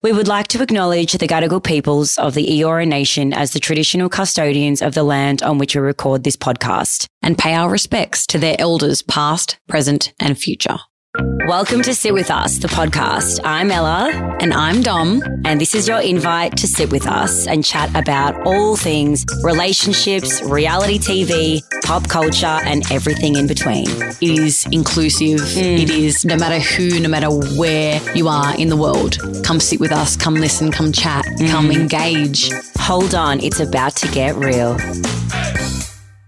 We would like to acknowledge the Gadigal peoples of the Eora Nation as the traditional custodians of the land on which we record this podcast. and pay our respects to their elders past, present, and future. Welcome to Sit With Us, the podcast. I'm Ella, And I'm Dom. and this is your invite to sit with us and chat about all things relationships, reality TV, pop culture, and everything in between. It is inclusive. Mm. It is no matter who, no matter where you are in the world. Come sit with us, come listen, come chat, come mm. engage. Hold on, it's about to get real.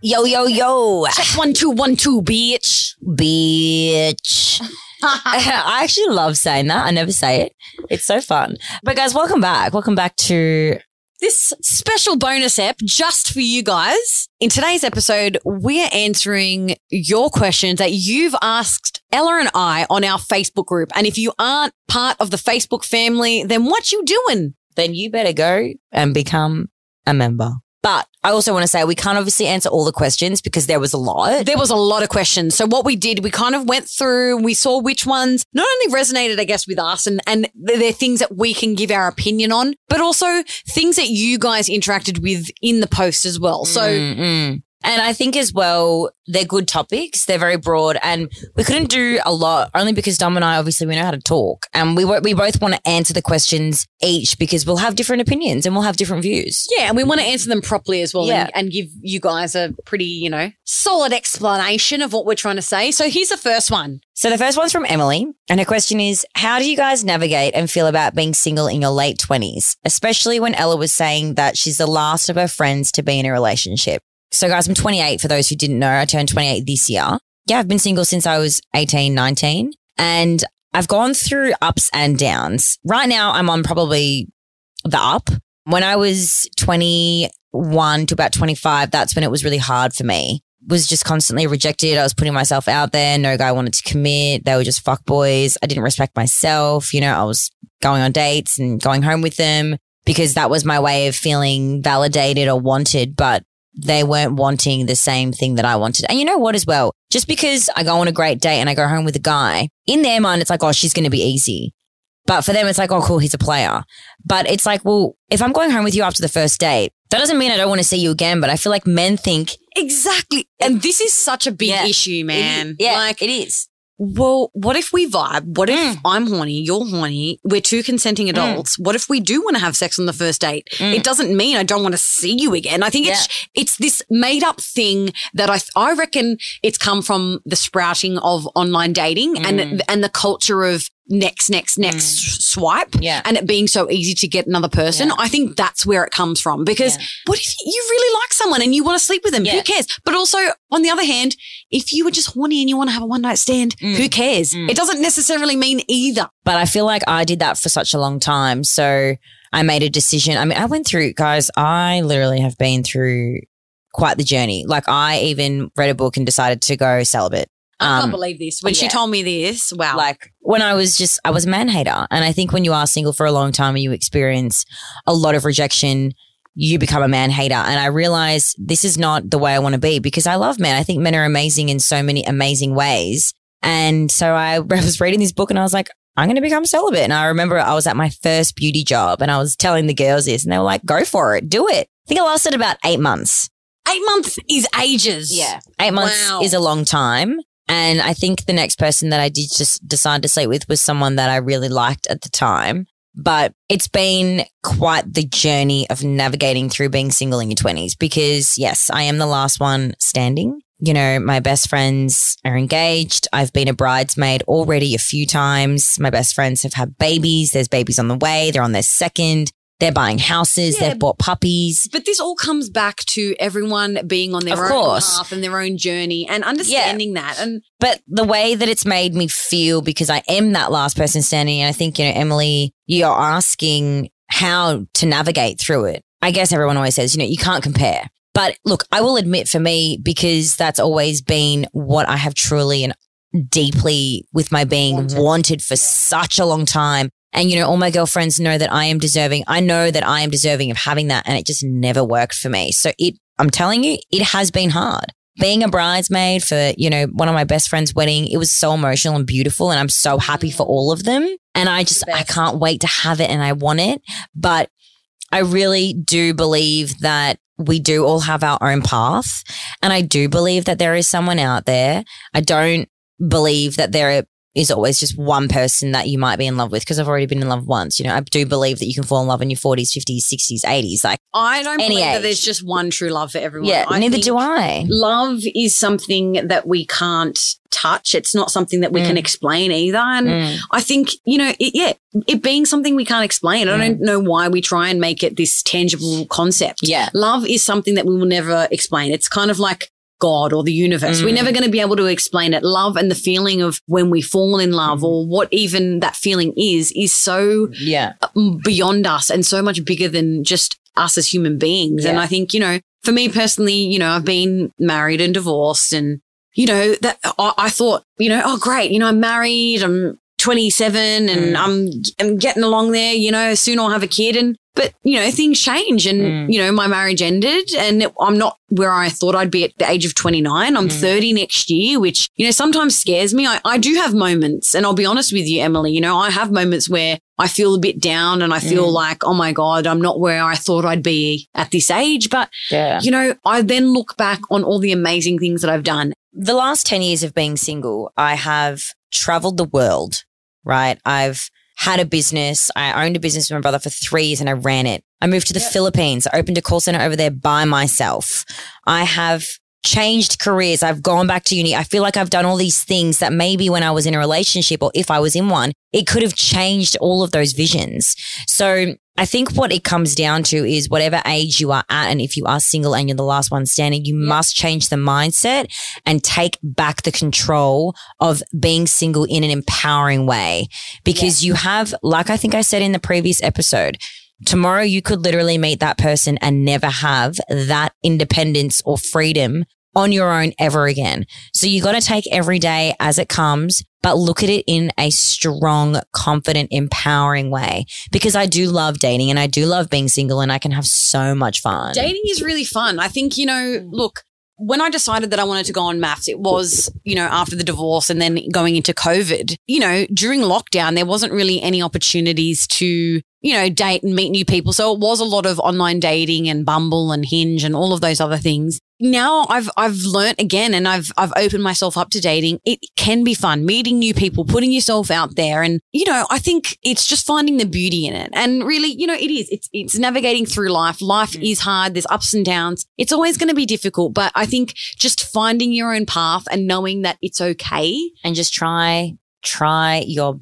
Yo, yo, yo. One, two, one, two, bitch. bitch. I actually love saying that. I never say it. It's so fun. But guys, welcome back. Welcome back to This special bonus app just for you guys. In today's episode, we're answering your questions that you've asked Ella and I on our Facebook group. And if you aren't part of the Facebook family, then what you doing? then you better go and become a member. But I also want to say we can't obviously answer all the questions because there was a lot. There was a lot of questions. So what we did, we kind of went through, we saw which ones not only resonated, I guess, with us and, and they're things that we can give our opinion on, but also things that you guys interacted with in the post as well. So Mm-mm. And I think as well, they're good topics. They're very broad, and we couldn't do a lot only because Dom and I obviously we know how to talk, and we we both want to answer the questions each because we'll have different opinions and we'll have different views. yeah, and we want to answer them properly as well Yeah. and, and give you guys a pretty, you know, solid explanation of what we're trying to say. So here's the first one. So the first one's from Emily, and her question is How do you guys navigate and feel about being single in your late 20s, especially when Ella was saying that she's the last of her friends to be in a relationship? So, guys, I'm 28 for those who didn't know. I turned 28 this year. Yeah, I've been single since I was 18, 19, and I've gone through ups and downs. Right now, I'm on probably the up. When I was 21 to about 25, that's when it was really hard for me was just constantly rejected. I was putting myself out there. No guy wanted to commit. They were just fuck boys. I didn't respect myself. You know, I was going on dates and going home with them because that was my way of feeling validated or wanted, but they weren't wanting the same thing that I wanted. And you know what as well? Just because I go on a great date and I go home with a guy, in their mind, it's like, oh, she's going to be easy. But for them, it's like, oh, cool, he's a player. But it's like, well, if I'm going home with you after the first date, that doesn't mean I don't want to see you again. But I feel like men think Exactly. And this is such a big Yeah. issue, man. Yeah, Like, it is. Well, what if we vibe? What if Mm. I'm horny, you're horny, we're two consenting adults? What if we do want to have sex on the first date? Mm. It doesn't mean I don't want to see you again. I think it's it's this made up thing that I I reckon it's come from the sprouting of online dating Mm. and and the culture of next next next swipe Yeah. and it being so easy to get another person. Yeah. I think that's where it comes from because Yeah. what if you really like someone and you want to sleep with them? Who cares? But also on the other hand, if you were just horny and you want to have a one night stand, Mm. who cares? Mm. It doesn't necessarily mean either. But I feel like I did that for such a long time. So I made a decision. I mean, I went through, guys, I literally have been through quite the journey. Like I even read a book and decided to go celibate. I Um, can't believe this. When she yeah. told me this, wow. Like when I was just, I was a man hater. And I think when you are single for a long time and you experience a lot of rejection, you become a man hater. And I realized this is not the way I want to be because I love men. I think men are amazing in so many amazing ways. And so I was reading this book and I was like, I'm going to become celibate. And I remember I was at my first beauty job and I was telling the girls this and they were like, go for it, do it. I think I lasted about eight months. eight months is ages. Yeah. Eight months Wow. is a long time. And I think the next person that I did just decide to sleep with was someone that I really liked at the time. But it's been quite the journey of navigating through being single in your 20s because, yes, I am the last one standing. You know, my best friends are engaged. I've been a bridesmaid already a few times. My best friends have had babies. There's babies on the way. They're on their second. They're buying houses. Yeah. They've bought puppies. But this all comes back to everyone being on their Of own course. path and their own journey and understanding that. And but the way that it's made me feel because I am that last person standing, and I think, you know, Emily, you're asking how to navigate through it. I guess everyone always says, you know, you can't compare. But look, I will admit for me, because that's always been what I have truly and deeply with my being Wanted. wanted, for such a long time. And, you know, all my girlfriends know that I am deserving. I know that I am deserving of having that. And it just never worked for me. So it, I'm telling you, it has been hard. being a bridesmaid for, you know, one of my best friend's wedding, it was so emotional and beautiful. And I'm so happy for mm. all of them. And I just, I can't wait to have it and I want it. But I really do believe that we do all have our own path. And I do believe that there is someone out there. I don't believe that there is always just one person that you might be in love with because I've already been in love once. You know, I do believe that you can fall in love in your 40s, 50s, 60s, 80s. Like, I don't believe that there's just one true love for everyone. yeah, I neither do I. Love is something that we can't touch. It's not something that we can Mm. explain either. And Mm. I think, you know, it, yeah, it being something we can't explain, I don't know why we try and make it this tangible concept. Yeah. Love is something that we will never explain. It's kind of like God or the universe. Mm. We're never going to be able to explain it. Love and the feeling of when we fall in love Mm. or what even that feeling is, is so Yeah. beyond us and so much bigger than just us as human beings. And I think, you know, for me personally, you know, I've been married and divorced and, you know, that I, I thought, you know, oh, great. You know, I'm married. I'm 27 and Mm. I'm, I'm getting along there, you know, soon I'll have a kid. And, but, you know, things change and, Mm. you know, my marriage ended and it- I'm not where I thought I'd be at the age of 29. I'm Mm. 30 next year, which, you know, sometimes scares me. I, I do have moments and I'll be honest with you, Emily, you know, I have moments where I feel a bit down and I feel Mm. like, oh my God, I'm not where I thought I'd be at this age. But, Yeah. you know, I then look back on all the amazing things that I've done. the last 10 years of being single, I have traveled the world, right? I've had a business. I owned a business with my brother for three years and I ran it. I moved to the Philippines. I opened a call center over there by myself. I have changed careers. I've gone back to uni. I feel like I've done all these things that maybe when I was in a relationship or if I was in one, it could have changed all of those visions. So I think what it comes down to is whatever age you are at, and if you are single and you're the last one standing, you must change the mindset and take back the control of being single in an empowering way. Because you have, like I think I said in the previous episode, tomorrow you could literally meet that person and never have that independence or freedom on your own ever again. So you got to take every day as it comes, but look at it in a strong, confident, empowering way. Because I do love dating and I do love being single and I can have so much fun. Dating is really fun. I think, you know, look, when I decided that I wanted to go on MAFS, it was, you know, after the divorce and then going into COVID. You know, during lockdown, there wasn't really any opportunities to, you know, date and meet new people. So it was a lot of online dating and Bumble and Hinge and all of those other things. Now I've I've learnt again and I've I've opened myself up to dating. It can be fun meeting new people, putting yourself out there and you know, I think it's just finding the beauty in it. And really, you know, it is. It's it's navigating through life. Life mm. is hard. There's ups and downs. It's always going to be difficult, but I think just finding your own path and knowing that it's okay. and just try, try your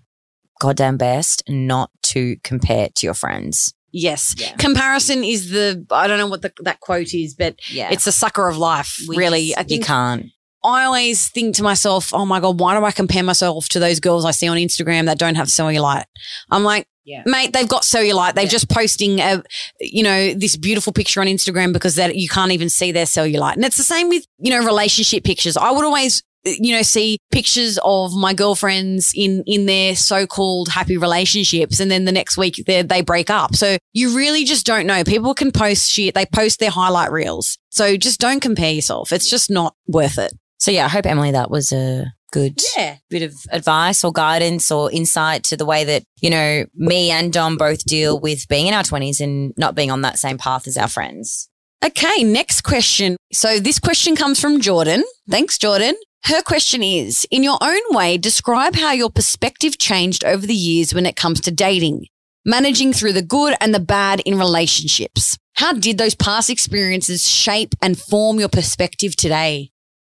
goddamn best not to compare to your friends. Yes. Yeah. Comparison is the I don't know what the, that quote is, but Yeah. it's the sucker of life, really. I you can't. I always think to myself, oh my God, why do I compare myself to those girls I see on Instagram that don't have cellulite? I'm like, Yeah. mate, they've got cellulite. They're Yeah. just posting a, you know, this beautiful picture on Instagram because that you can't even see their cellulite. And it's the same with, you know, relationship pictures. I would always, you know, see pictures of my girlfriends in, in their so-called happy relationships. And then the next week they they break up. So you really just don't know. People can post shit. They post their highlight reels. So just don't compare yourself. It's just not worth it. So yeah, I hope Emily that was a good Yeah. bit of advice or guidance or insight to the way that, you know, me and Dom both deal with being in our 20s and not being on that same path as our friends. Okay, next question. So this question comes from Jordan. Thanks, Jordan. Her question is In your own way, describe how your perspective changed over the years when it comes to dating, managing through the good and the bad in relationships. How did those past experiences shape and form your perspective today?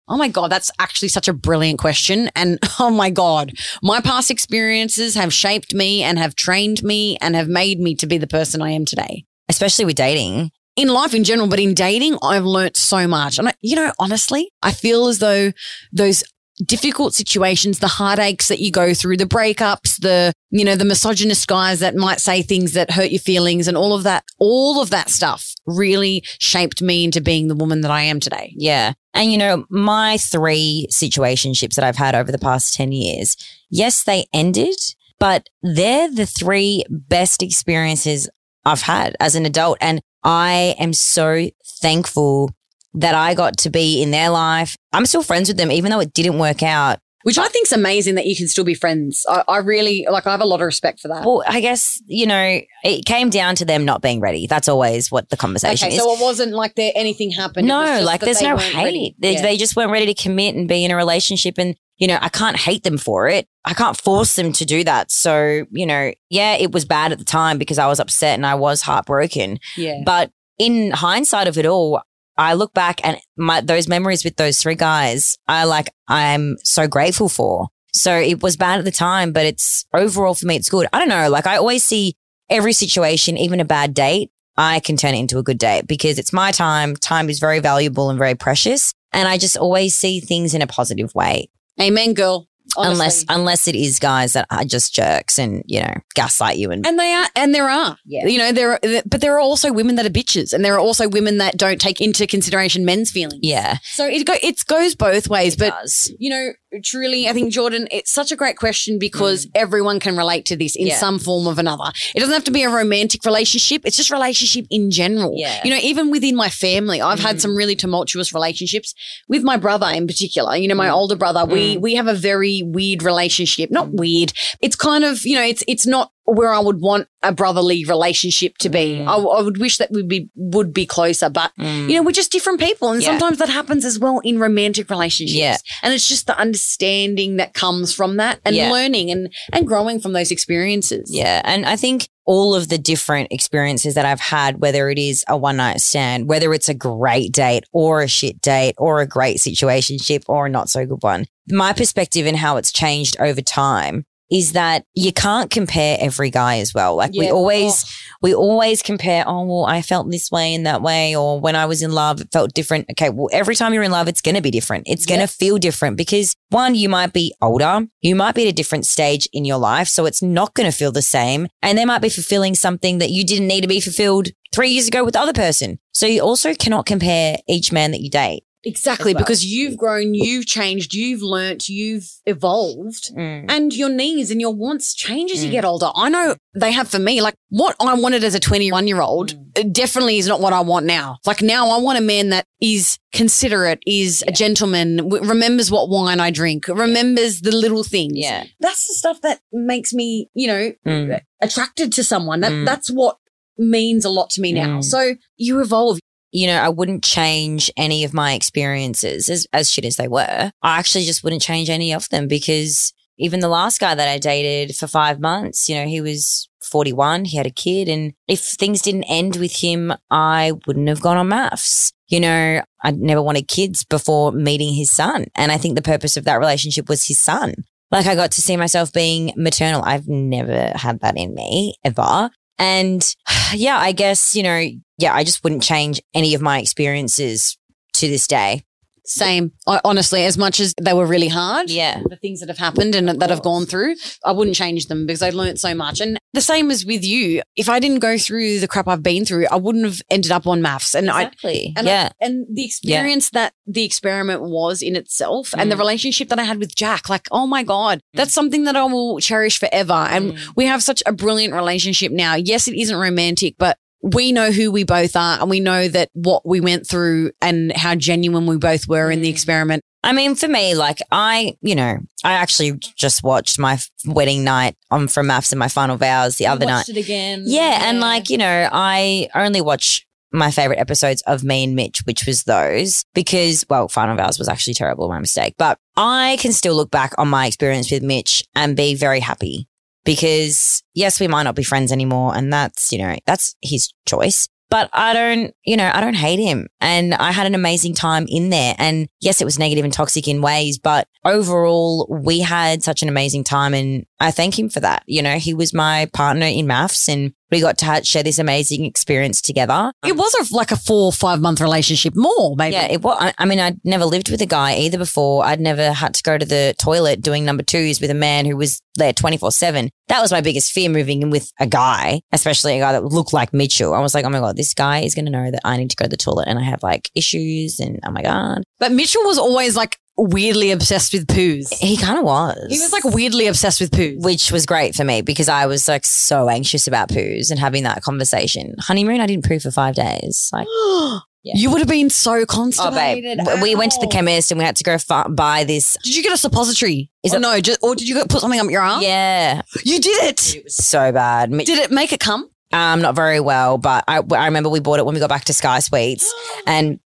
Oh my God, that's actually such a brilliant question. And oh my God, my past experiences have shaped me and have trained me and have made me to be the person I am today Especially with dating. In life in general, but in dating, I've learnt so much. And I, you know, honestly, I feel as though those difficult situations, the heartaches that you go through, the breakups, the, you know, the misogynist guys that might say things that hurt your feelings and all of that, all of that stuff really shaped me into being the woman that I am today. Yeah. And you know, my three situationships that I've had over the past 10 years, yes, they ended, but they're the three best experiences I've had as an adult. And I am so thankful that I got to be in their life. I'm still friends with them, even though it didn't work out. Which I think's amazing that you can still be friends. I, I really like. I have a lot of respect for that. Well, I guess, you know, it came down to them not being ready. That's always what the conversation okay, is. so it wasn't like there anything happened. No, like there's no hate. They, Yeah. they just weren't ready to commit and be in a relationship. And, you know, I can't hate them for it. I can't force them to do that. So, you know, yeah, it was bad at the time because I was upset and I was heartbroken. yeah. But in hindsight of it all, I look back and my those memories with those three guys, I like I'm so grateful for. So it was bad at the time, but it's overall for me, it's good. I don't know. Like I always see every situation, even a bad date, I can turn it into a good date because it's my time. Time is very valuable and very precious. And I just always see things in a positive way. Amen, girl. Honestly. Unless, unless it is guys that are just jerks and, you know, gaslight you and, And they are, and there are, Yeah. you know, there, are, but there are also women that are bitches, and there are also women that don't take into consideration men's feelings. yeah, So it go, it goes both ways, it but does. you know, truly, I think Jordan, it's such a great question because everyone can relate to this in Mm. Yeah. some form of another. It doesn't have to be a romantic relationship; it's just relationship in general. Yeah. You know, even within my family, I've had Mhm. some really tumultuous relationships with my brother in particular. You know, my Mm. older brother. We we have a very weird relationship. Not weird. It's kind of you know, it's it's not where I would want a brotherly relationship to be. Mm. I, I would wish that we be would be closer, but Mm. you know, we're just different people. And Yeah. sometimes that happens as well in romantic relationships. Yeah. And it's just the understanding that comes from that and Yeah. learning and, and growing from those experiences. Yeah. And I think all of the different experiences that I've had, whether it is a one night stand, whether it's a great date or a shit date or a great situationship or a not so good one, my perspective and how it's changed over time is that you can't compare every guy as well. Like we Yeah. always, we always compare, oh, well, I felt this way and that way, or when I was in love, it felt different. Okay, well, every time you're in love, it's going to be different. It's going to Yep. feel different because one, you might be older, you might be at a different stage in your life. So it's not going to feel the same. And they might be fulfilling something that you didn't need to be fulfilled three years ago with the other person. So you also cannot compare each man that you date. Exactly. Well. Because you've grown, you've changed, you've learnt, you've evolved. And your needs and your wants change as you Mm. get older. I know they have for me, like what I wanted as a 21 year old Mm. definitely is not what I want now. Like now I want a man that is considerate, is a gentleman, w- remembers what wine I drink, remembers the little things. Yeah. That's the stuff that makes me, you know, Mm. attracted to someone. That Mm. that's what means a lot to me now. Mm. So you evolve. You know, I wouldn't change any of my experiences as, as shit as they were. I actually just wouldn't change any of them because even the last guy that I dated for five months, you know, he was 41, he had a kid. And if things didn't end with him, I wouldn't have gone on MAFS. You know, I never wanted kids before meeting his son. And I think the purpose of that relationship was his son. Like I got to see myself being maternal. I've never had that in me ever. And yeah, I guess, you know, yeah, I just wouldn't change any of my experiences to this day. Same. I, honestly, as much as they were really hard, Yeah. the things that have happened and that I've gone through, I wouldn't change them because I learned so much. And the same as with you. If I didn't go through the crap I've been through, I wouldn't have ended up on MAFS. And I and yeah. I, and the experience that the experiment was in itself and the Mm. relationship that I had with Jack, like, oh my God, that's something that I will cherish forever. And Mm. we have such a brilliant relationship now. Yes, it isn't romantic, but we know who we both are and we know that what we went through and how genuine we both were in the Mm. experiment. I mean, for me, like I, you know, I actually just watched my wedding night on from MAFS and my final vows the other night. it again. Yeah, and like you know, I only watch my favorite episodes of Me and Mitch, which was those because well, Final Vows was actually terrible, my mistake. But I can still look back on my experience with Mitch and be very happy because yes, we might not be friends anymore, and that's you know that's his choice. But I don't, you know, I don't hate him. And I had an amazing time in there. And yes, it was negative and toxic in ways, but overall, we had such an amazing time. And I thank him for that. You know, he was my partner in MAFS and we got to share this amazing experience together. It was a, like a four or five month relationship, more maybe. Yeah, it was. I, I mean, I'd never lived with a guy either before. I'd never had to go to the toilet doing number twos with a man who was there 24 7. That was my biggest fear moving in with a guy, especially a guy that looked like Mitchell. I was like, oh my God, this guy is going to know that I need to go to the toilet and I have like issues and oh my God. But Mitchell was always like weirdly obsessed with poos. He kind of was. He was like weirdly obsessed with poos. which was great for me because I was like so anxious about poos and having that conversation. Honeymoon, I didn't poo for five days. Like, Yeah. You would have been so Oh, babe. constipated. We went to the chemist and we had to go fa- buy this. Did you get a suppository? Is it- no? Just, or did you put something up your arm? Yeah. You did it. It was so bad. Did it make it come? Um, not very well, but I, I remember we bought it when we got back to Skye Suites. And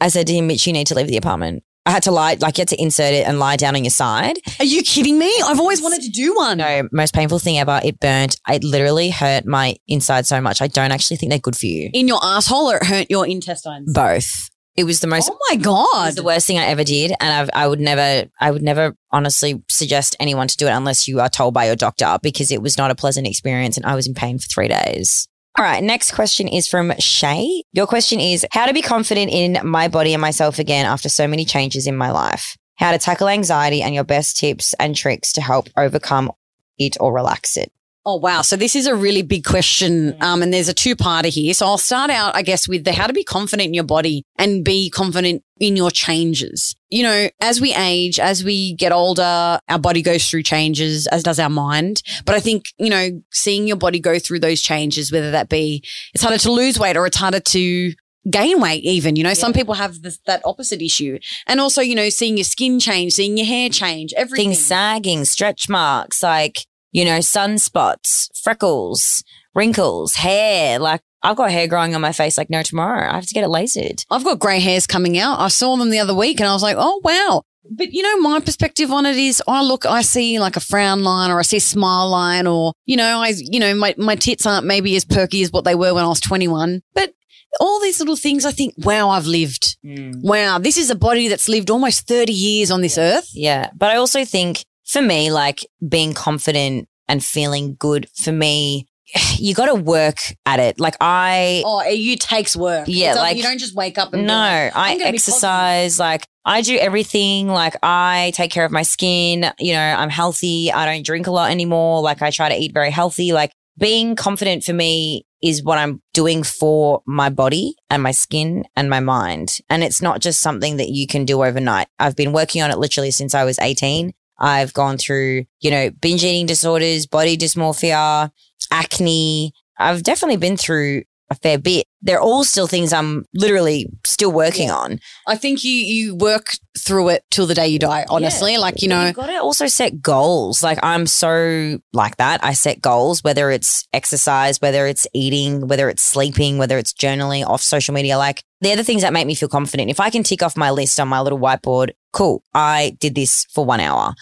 I said to him, Mitch, you need to leave the apartment. I had to lie, like, you had to insert it and lie down on your side. Are you kidding me? I've always wanted to do one. No, most painful thing ever. It burnt. It literally hurt my inside so much. I don't actually think they're good for you. In your asshole or it hurt your intestines? Both. It was the most. Oh my god! the worst thing I ever did, and I've, I would never, I would never honestly suggest anyone to do it unless you are told by your doctor because it was not a pleasant experience, and I was in pain for three days. All right, next question is from Shay. Your question is how to be confident in my body and myself again after so many changes in my life. How to tackle anxiety and your best tips and tricks to help overcome it or relax it. Oh wow! So this is a really big question, um, and there's a two-parter here. So I'll start out, I guess, with the how to be confident in your body and be confident in your changes. You know, as we age, as we get older, our body goes through changes, as does our mind. But I think you know, seeing your body go through those changes, whether that be it's harder to lose weight or it's harder to gain weight even you know some people have this, that opposite issue and also you know seeing your skin change seeing your hair change everything Things sagging, stretch marks, like, you know, sunspots, freckles, wrinkles, hair. Like, I've got hair growing on my face like no tomorrow. I have to get it lasered. I've got grey hairs coming out. I saw them the other week and I was like, oh, wow. But you know, my perspective on it is I look, I see like a frown line or I see a smile line or, you know, I, you know, my, my tits aren't maybe as perky as what they were when I was 21. But all these little things, I think, wow, I've lived. Hmm. Wow, this is a body that's lived almost 30 years on this earth. Yeah. But I also think for me, like being confident and feeling good for me, you got to work at it. Like I, Oh, you takes work. Yeah, It doesn't- like- you don't just wake up and be no, like, I I'm gonna be exercise. Like I do everything. Like I take care of my skin. You know, I'm healthy. I don't drink a lot anymore. Like I try to eat very healthy. Like being confident for me is what I'm doing for my body and my skin and my mind. And it's not just something that you can do overnight. I've been working on it literally since I was 18. I've gone through, you know, binge eating disorders, body dysmorphia, acne. I've definitely been through a fair bit. They're all still things I'm literally still working Yeah. on. I think you you work through it till the day you die. Honestly, like you know, You've got to also set goals. Like I'm so like that. I set goals, whether it's exercise, whether it's eating, whether it's sleeping, whether it's journaling off social media. Like they're the things that make me feel confident. If I can tick off my list on my little whiteboard, cool, I did this for one hour.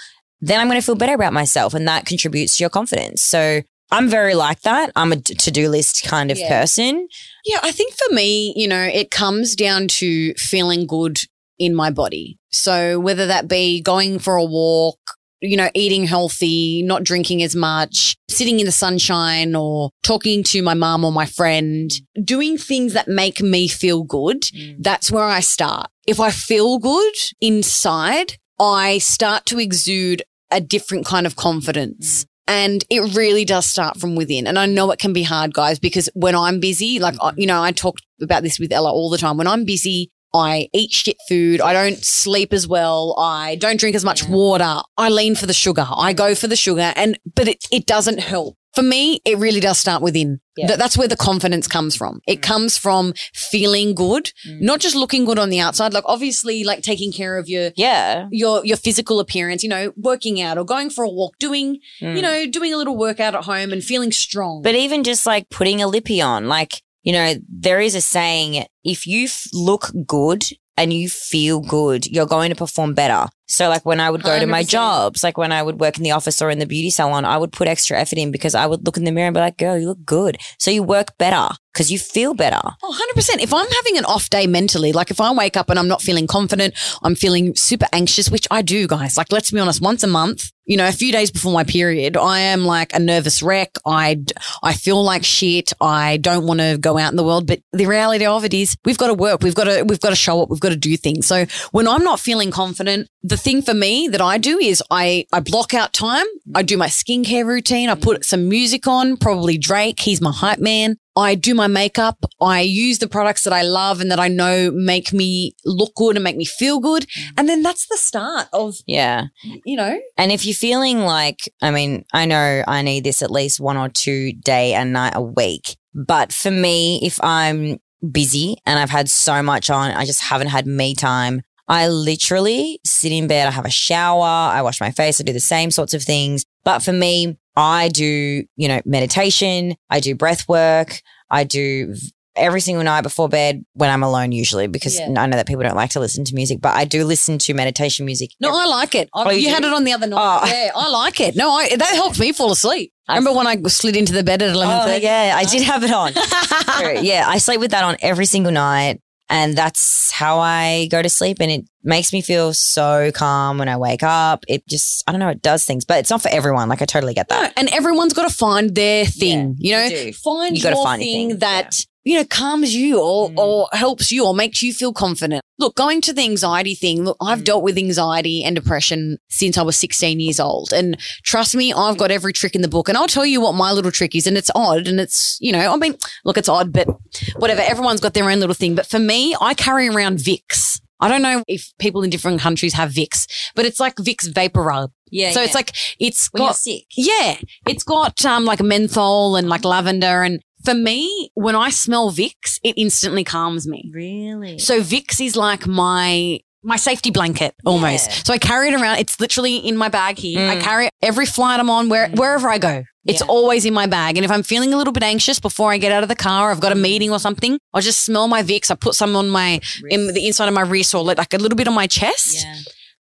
Then I'm going to feel better about myself and that contributes to your confidence. So I'm very like that. I'm a to do list kind of Yeah. person. Yeah, I think for me, you know, it comes down to feeling good in my body. So whether that be going for a walk, you know, eating healthy, not drinking as much, sitting in the sunshine or talking to my mom or my friend, doing things that make me feel good, mm. that's where I start. If I feel good inside, I start to exude a different kind of confidence. And it really does start from within. And I know it can be hard, guys, because when I'm busy, like, mm-hmm. you know, I talk about this with Ella all the time. When I'm busy, I eat shit food. I don't sleep as well. I don't drink as much water. I lean for the sugar. I go for the sugar. And, but it, it doesn't help. For me, it really does start within. Yeah. Th- that's where the confidence comes from. It mm. comes from feeling good, mm. not just looking good on the outside. Like obviously, like taking care of your Yeah. your your physical appearance, you know, working out or going for a walk, doing, mm. you know, doing a little workout at home and feeling strong. But even just like putting a lippy on, like, you know, there is a saying if you f- look good and you feel good, you're going to perform better. So, like, when I would go to my jobs, like when I would work in the office or in the beauty salon, I would put extra effort in because I would look in the mirror and be like, girl, you look good. So, you work better because you feel better. Oh, 100%. If I'm having an off day mentally, like if I wake up and I'm not feeling confident, I'm feeling super anxious, which I do, guys. Like, let's be honest, once a month, you know, a few days before my period, I am like a nervous wreck. I, I feel like shit. I don't want to go out in the world. But the reality of it is we've got to work. We've got to, we've got to show up. We've got to do things. So when I'm not feeling confident, the thing for me that I do is I, I block out time. I do my skincare routine. I put some music on, probably Drake. He's my hype man. I do my makeup. I use the products that I love and that I know make me look good and make me feel good. And then that's the start of, Yeah. you know, And if you're feeling like, I mean, I know I need this at least one or two day and night a week. But for me, if I'm busy and I've had so much on. I just haven't had me time. I literally sit in bed, I have a shower, I wash my face, I do the same sorts of things. But for me, I do, you know, meditation, I do breath work, I do every single night before bed when I'm alone, usually, because Yeah. I know that people don't like to listen to music, but I do listen to meditation music. No, I like it. I- Oh, you you had it on the other night. Oh. Yeah, I like it. No, I, that helped me fall asleep. I remember when I slid into the bed at eleven Oh, thirty. yeah, I did have it on. Yeah, I sleep with that on every single night. And that's how I go to sleep. And it makes me feel so calm when I wake up. It just, I don't know, it does things, but it's not for everyone. Like, I totally get that. and everyone's got to find their thing. you know, you find You your find thing thing, that you know calms you or Mm. or helps you or makes you feel confident. Look, going to the anxiety thing. Look, I've Mm. dealt with anxiety and depression since I was 16 years old, and trust me, I've got every trick in the book. And I'll tell you what my little trick is, and it's odd, and it's you know, I mean, look, it's odd, but whatever. Everyone's got their own little thing. But for me, I carry around Vicks. I don't know if people in different countries have Vicks, but it's like Vicks VapoRub. Yeah. So it's like it's when you're got sick. yeah, it's got um like menthol and like lavender and for me, when I smell Vicks, it instantly calms me. Really? So Vicks is like my my safety blanket almost. Yeah. So I carry it around. It's literally in my bag here. I Mm. carry it every flight I'm on, where Mm. wherever I go. It's Yeah. always in my bag. And if I'm feeling a little bit anxious before I get out of the car, I've got a Mm. meeting or something, I'll just smell my Vicks. I put some on my in the inside of my wrist or like a little bit on my chest, yeah.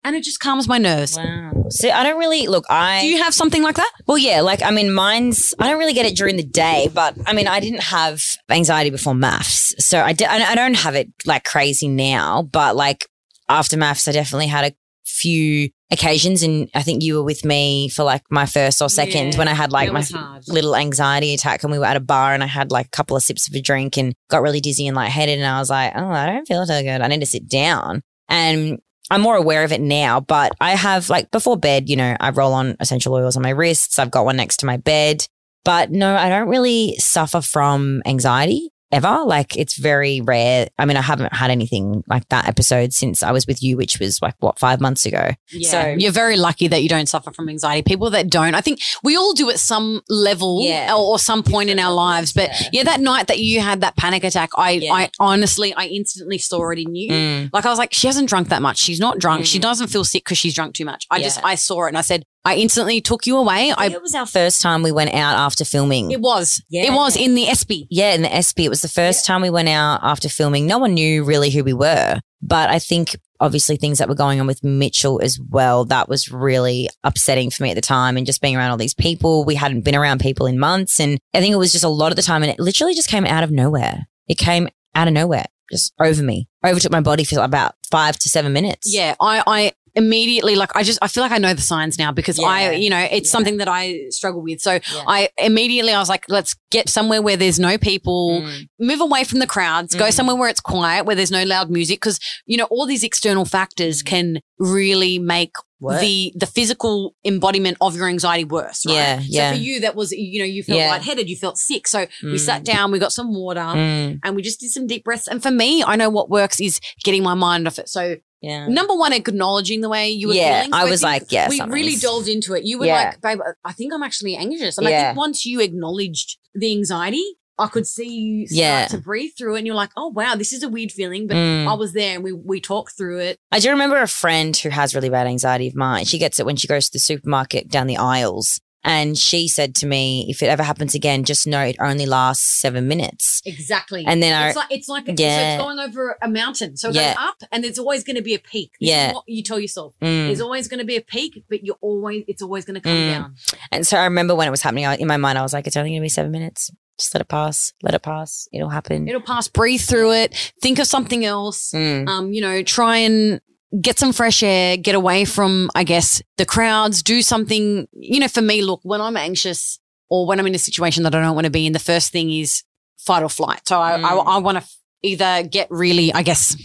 And it just calms my nerves. Wow. See, I don't really look. I Do you have something like that? Well, yeah, like I mean, mine's I don't really get it during the day, but I mean, I didn't have anxiety before MAFS, so I, don't have it like crazy now. But like after MAFS, I definitely had a few occasions, and I think you were with me for like my first or second Yeah, when I had like my hard. little anxiety attack, and we were at a bar, and I had like a couple of sips of a drink, and got really dizzy and lightheaded, and I was like, oh, I don't feel so good. I need to sit down, and I'm more aware of it now, but I have like before bed, you know, I roll on essential oils on my wrists. I've got one next to my bed. But no, I don't really suffer from anxiety ever. Like it's very rare. I mean, I haven't had anything like that episode since I was with you, which was like what, five months ago. Yeah. So- you're very lucky that you don't suffer from anxiety. People that don't, I think we all do at some level Yeah. or, or some point in our lives. But Yeah. yeah. that night that you had that panic attack, I. I honestly, I instantly saw it in you. Mm. Like I was like, she hasn't drunk that much. She's not drunk. She Mm. doesn't feel sick because she's drunk too much. I just, I saw it and I said, I instantly took you away. I, it was our first time we went out after filming. it was, Yeah. it was in the SB. Yeah, in the SB. It was the first time we went out after filming. No one knew really who we were. But I think obviously things that were going on with Mitchell as well, that was really upsetting for me at the time. And just being around all these people, we hadn't been around people in months. And I think it was just a lot of the time. And it literally just came out of nowhere. It came out of nowhere, just over me, overtook my body for about five to seven minutes. Yeah, I, I immediately like I just I feel like I know the signs now because I you know it's Yeah. something that I struggle with. So Yeah. I immediately I was like, let's get somewhere where there's no people, Mm. move away from the crowds, go Mm. somewhere where it's quiet, where there's no loud music, because you know all these external factors Mm. can really make Work. the the physical embodiment of your anxiety worse. Right? Yeah, So for you, that was you know you felt Yeah. lightheaded, you felt sick. So we Mm. sat down, we got some water. Mm. And we just did some deep breaths. And for me, I know what works is getting my mind off it. So Yeah. Number one, acknowledging the way you were Yeah, feeling. So I was think like, yeah, we really something's- delved into it. You were Yeah. like, babe, I think I'm actually anxious. And I think once you acknowledged the anxiety, I could see you start Yeah. to breathe through it. And you're like, oh, wow, this is a weird feeling. But Mm. I was there and we, we talked through it. I do remember a friend who has really bad anxiety of mine. She gets it when she goes to the supermarket down the aisles. And she said to me, if it ever happens again, just know it only lasts seven minutes. Exactly. And then I, it's like it's like so Yeah. it's going over a mountain. So it Yeah. goes up and there's always going to be a peak. This Yeah. you tell yourself. Mm. There's always going to be a peak, but you're always it's always going to come Mm. down. And so I remember when it was happening, I, in my mind, I was like, it's only going to be seven minutes. Just let it pass. Let it pass. It'll happen. It'll pass. Breathe through it. Think of something else. Mm. um, you know, try and get some fresh air, get away from, I guess, the crowds, do something. You know, for me, look, when I'm anxious or when I'm in a situation that I don't want to be in, the first thing is fight or flight. So I, I, Mm. I want to either get really, I guess,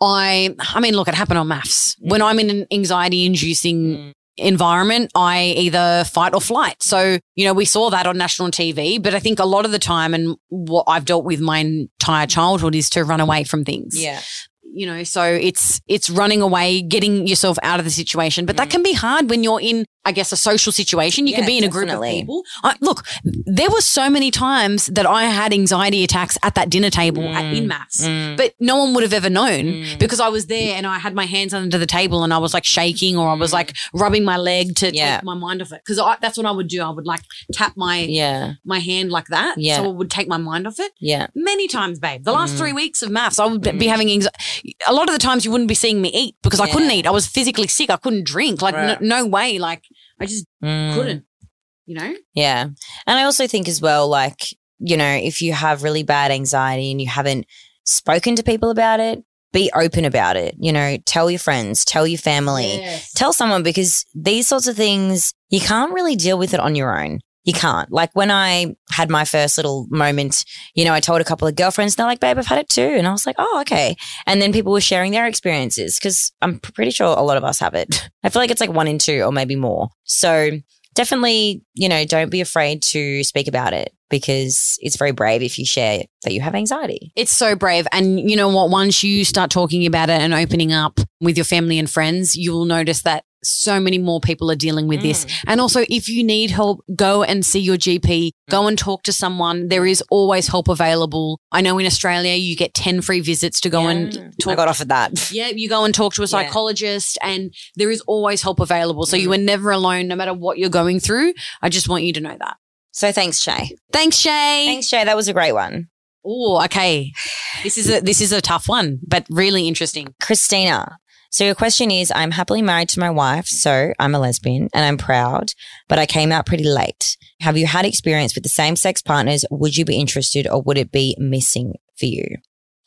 I, I mean, look, it happened on MAFS. When Mm. I'm in an anxiety inducing Mm. environment, I either fight or flight. So, you know, we saw that on national TV, but I think a lot of the time and what I've dealt with my entire childhood is to run away from things Yeah. You know, so it's it's running away, getting yourself out of the situation. But that mm. can be hard when you're in, I guess, a social situation. You can be in a group of people. I, look, there were so many times that I had anxiety attacks at that dinner table at, mm. in MAFS, mm. but no one would have ever known because I was there and I had my hands under the table and I was like shaking or I was like rubbing my leg to Yeah. take my mind off it. Because that's what I would do. I would like tap my Yeah. my hand like that, Yeah. so it would take my mind off it Yeah. many times, babe. The last Mm. three weeks of MAFS, I would be having anxiety. A lot of the times, you wouldn't be seeing me eat because I couldn't eat. I was physically sick. I couldn't drink. Like, Right. no, no way. Like, I just Mm. couldn't. You know? Yeah. And I also think as well, like, you know, if you have really bad anxiety and you haven't spoken to people about it, be open about it. You know, tell your friends, tell your family, tell someone because these sorts of things, you can't really deal with it on your own. You can't. Like when I had my first little moment, you know, I told a couple of girlfriends, they're like, babe, I've had it too. And I was like, oh, okay. And then people were sharing their experiences because I'm pretty sure a lot of us have it. I feel like it's like one in two or maybe more. So definitely, you know, don't be afraid to speak about it because it's very brave if you share that you have anxiety. It's so brave. And you know what? Once you start talking about it and opening up with your family and friends, you will notice that so many more people are dealing with this. Mm. And also, if you need help, go and see your GP, mm. go and talk to someone. There is always help available. I know in Australia, you get 10 free visits to go and talk. I talk. got offered that. Yeah, you go and talk to a Yeah. psychologist, and there is always help available. So you mm. are never alone, no matter what you're going through. I just want you to know that. So thanks, Shay. Thanks, Shay. Thanks, Shay. That was a great one. Oh, okay. This is a this is a tough one, but really interesting. Christina. So your question is I'm happily married to my wife, so I'm a lesbian and I'm proud, but I came out pretty late. Have you had experience with the same sex partners? Would you be interested or would it be missing for you?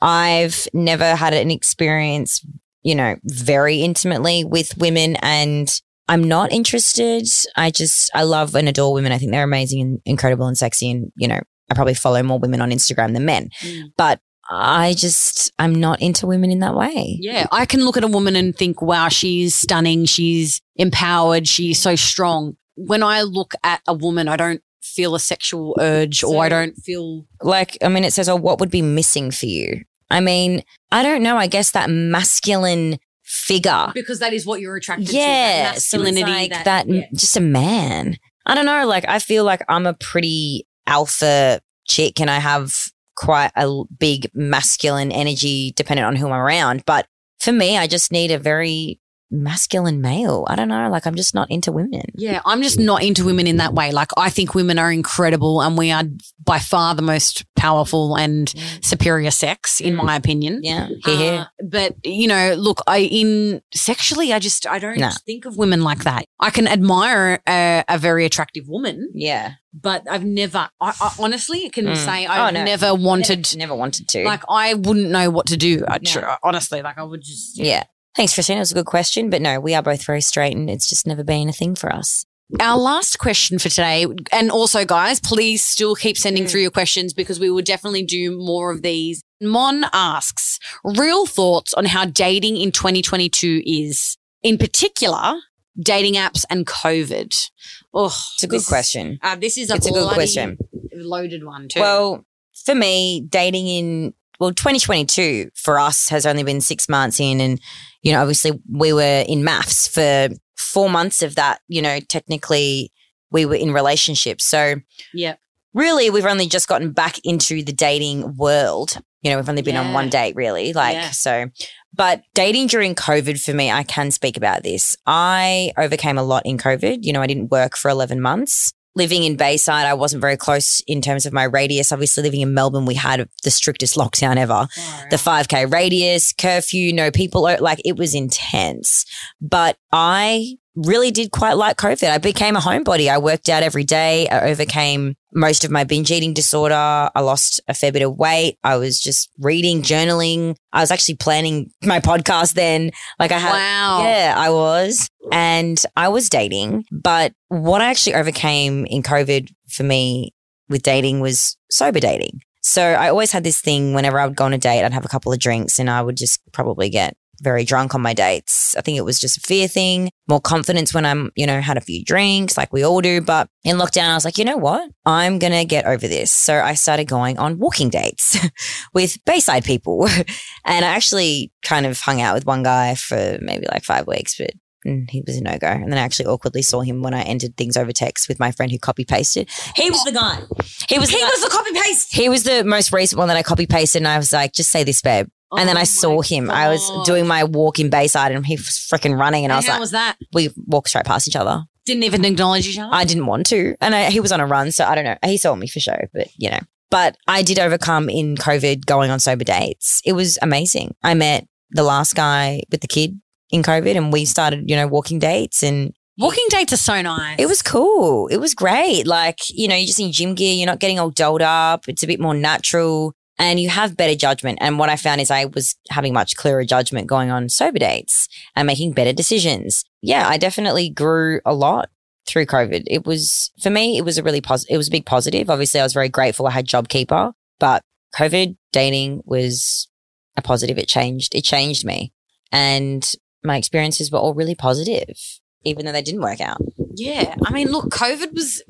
I've never had an experience, you know, very intimately with women and I'm not interested. I just, I love and adore women. I think they're amazing and incredible and sexy. And, you know, I probably follow more women on Instagram than men, mm. but I just, I'm not into women in that way. Yeah, I can look at a woman and think, wow, she's stunning, she's empowered, she's so strong. When I look at a woman, I don't feel a sexual urge or I don't feel like I mean it says oh what would be missing for you I mean I don't know I guess that masculine figure because that is what you're attracted to. yeah that so it's masculinity, like that, yeah. just a man I don't know like I feel like I'm a pretty alpha chick and I have quite a big masculine energy depending on who I'm around but for me I just need a very masculine male I don't know like I'm just not into women Yeah, I'm just not into women in that way. Like, I think women are incredible and we are by far the most powerful and superior sex, in my opinion. yeah Uh, but you know, look, I in sexually, I just I don't Nah. think of women like that. I can admire a, a very attractive woman, yeah but I've never, I, I honestly can Mm. say Oh, I've no. never wanted. never wanted to Like I wouldn't know what to do. I, No. honestly, like I would just. Yeah. Thanks, Christina. It was a good question. But no, we are both very straight and it's just never been a thing for us. Our last question for today, and also, guys, please still keep sending Mm. through your questions because we will definitely do more of these. Mon asks, real thoughts on how dating in 2022 is, in particular, dating apps and COVID. Oh, It's a good this- question. Uh, this is a, It's a good question. loaded one too. Well, for me, dating in, well, 2022 for us has only been six months in. And, you know, obviously we were in MAFS for four months of that, you know, technically we were in relationships. So yeah, really we've only just gotten back into the dating world. You know, we've only been on one date really. Like, Yeah. so, but dating during COVID for me, I can speak about this. I overcame a lot in COVID. You know, I didn't work for 11 months. Living in Bayside, I wasn't very close in terms of my radius. Obviously, living in Melbourne, we had the strictest lockdown ever the 5K radius, curfew, no people, like it was intense. But I really did quite like COVID. I became a homebody. I worked out every day. I overcame most of my binge eating disorder. I lost a fair bit of weight. I was just reading, journaling. I was actually planning my podcast then. Like I had, wow. yeah, I was. And I was dating. But what I actually overcame in COVID for me with dating was sober dating. So I always had this thing whenever I would go on a date, I'd have a couple of drinks and I would just probably get very drunk on my dates. I think it was just a fear thing, more confidence when I'm, you know, had a few drinks like we all do. But in lockdown, I was like, you know what? I'm going to get over this. So I started going on walking dates with Bayside people. and I actually kind of hung out with one guy for maybe like five weeks, but and he was a no go. And then I actually awkwardly saw him when I entered things over text with my friend who copy pasted. He was the guy. He was. He the was the copy paste. He was the most recent one that I copy pasted, and I was like, just say this, babe. And then Oh I saw my him. I was doing my walk in Bayside, and he was freaking running, and, I was like, was that? we walked straight past each other. Didn't even acknowledge each other. I didn't want to, and I, he was on a run, so I don't know. He saw me for sure, but you know. But I did overcome in COVID going on sober dates. It was amazing. I met the last guy with the kid in COVID, and we started, you know, walking dates, and Walking dates are so nice. it was cool. It was great. Like, you know, you're just in gym gear, you're not getting all dolled up. It's a bit more natural and you have better judgment. And what I found is I was having much clearer judgment going on sober dates and making better decisions. Yeah, I definitely grew a lot through COVID. It was, for me, it was a really positive, it was a big positive. Obviously, I was very grateful I had JobKeeper, but COVID dating was a positive. It changed, it changed me. And my experiences were all really positive, even though they didn't work out. Yeah, I mean, look, COVID was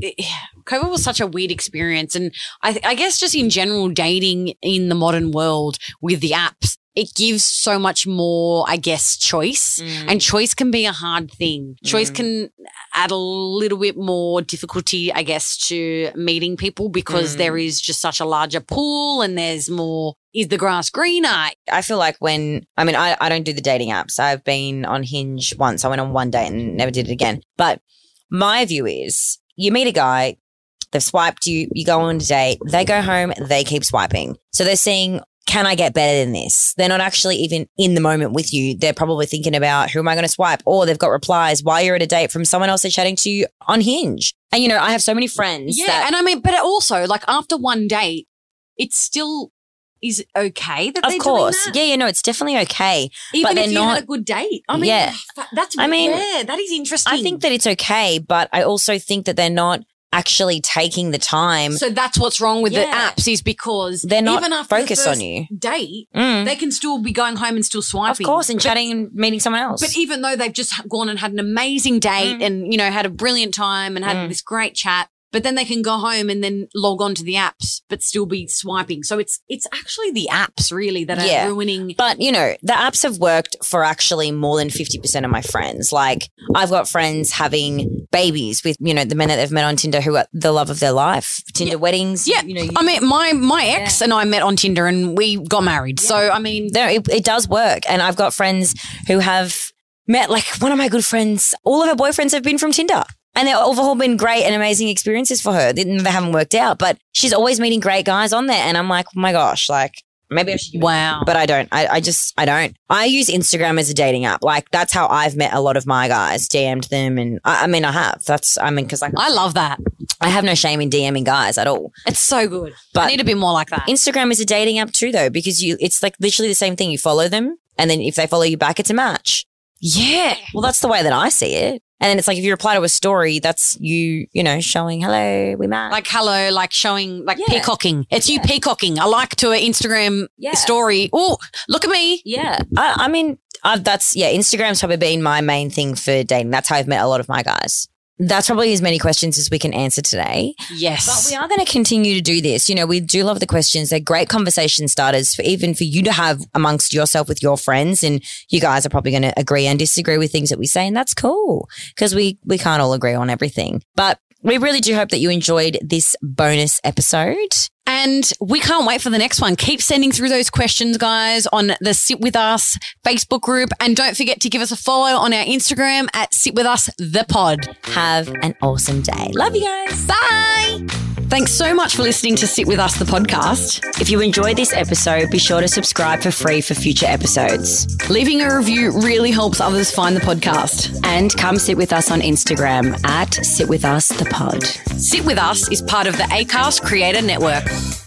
COVID was such a weird experience, and I, I guess just in general, dating in the modern world with the apps, it gives so much more, I guess, choice, and choice can be a hard thing. Choice Mm. can add a little bit more difficulty, I guess, to meeting people because Mm. there is just such a larger pool, and there's more. Is the grass greener? I feel like when, I mean, I, I don't do the dating apps. I've been on Hinge once. I went on one date and never did it again. But my view is you meet a guy, they've swiped you, you go on a date, they go home, they keep swiping. So they're seeing, can I get better than this? They're not actually even in the moment with you. They're probably thinking about who am I going to swipe? Or they've got replies while you're at a date from someone else they're chatting to you on Hinge. And you know, I have so many friends Yeah, that and I mean, but it also like after one date, it's still is okay that of course. that. Yeah, yeah, no, it's definitely okay. even they're if you not- had a good date. I mean, Yeah. that's I mean, yeah, that is interesting. I think that it's okay, but I also think that they're not actually taking the time. so. That's what's wrong with the apps is because They're not even after focused on you. Date, Mm. they can still be going home and still swiping. Of course, and But- chatting and meeting someone else. But even though they've just gone and had an amazing date Mm. and you know had a brilliant time and had Mm. this great chat, but then they can go home and then log on to the apps, but still be swiping. So it's it's actually the apps really that are Yeah. ruining. But you know, the apps have worked for actually more than 50% of my friends. Like I've got friends having babies with, you know, the men that they've met on Tinder who are the love of their life. Tinder weddings. Yeah, You know, you- I mean, my my ex and I met on Tinder and we got married. So I mean, there, it, it does work. And I've got friends who have met, like one of my good friends, all of her boyfriends have been from Tinder. And they've all been great and amazing experiences for her. They, they haven't worked out, but she's always meeting great guys on there. And I'm like, oh my gosh, like maybe I should wow. but I don't. I, I just, I don't. I use Instagram as a dating app. Like that's how I've met a lot of my guys, DM'd them. And I, I mean, I have. That's, I mean, cause like I love that. I have no shame in DMing guys at all. It's so good. But I need to be more like that. Instagram is a dating app too, though, because you, it's like literally the same thing. You follow them and then if they follow you back, it's a match. yeah. Well, that's the way that I see it. And then it's like if you reply to a story, that's you, you know, showing, hello, we met. Like hello, like showing, like Yeah. peacocking. It's you peacocking. I like to an Instagram Yeah. story. Oh, look at me. Yeah. I, I mean, I've, that's, yeah, Instagram's probably been my main thing for dating. That's how I've met a lot of my guys. That's probably as many questions as we can answer today. Yes. But we are going to continue to do this. You know, we do love the questions. They're great conversation starters for even for you to have amongst yourself with your friends. And you guys are probably going to agree and disagree with things that we say. And that's cool because we, we can't all agree on everything. But we really do hope that you enjoyed this bonus episode. And we can't wait for the next one. Keep sending through those questions, guys, on the Sit With Us Facebook group. And don't forget to give us a follow on our Instagram at Sit With Us The Pod. Have an awesome day. Love you guys. Bye. Thanks so much for listening to Sit With Us, the podcast. If you enjoyed this episode, be sure to subscribe for free for future episodes. Leaving a review really helps others find the podcast. And come sit with us on Instagram at Sit With Us the Pod. Sit With Us is part of the ACAST Creator Network. Thank you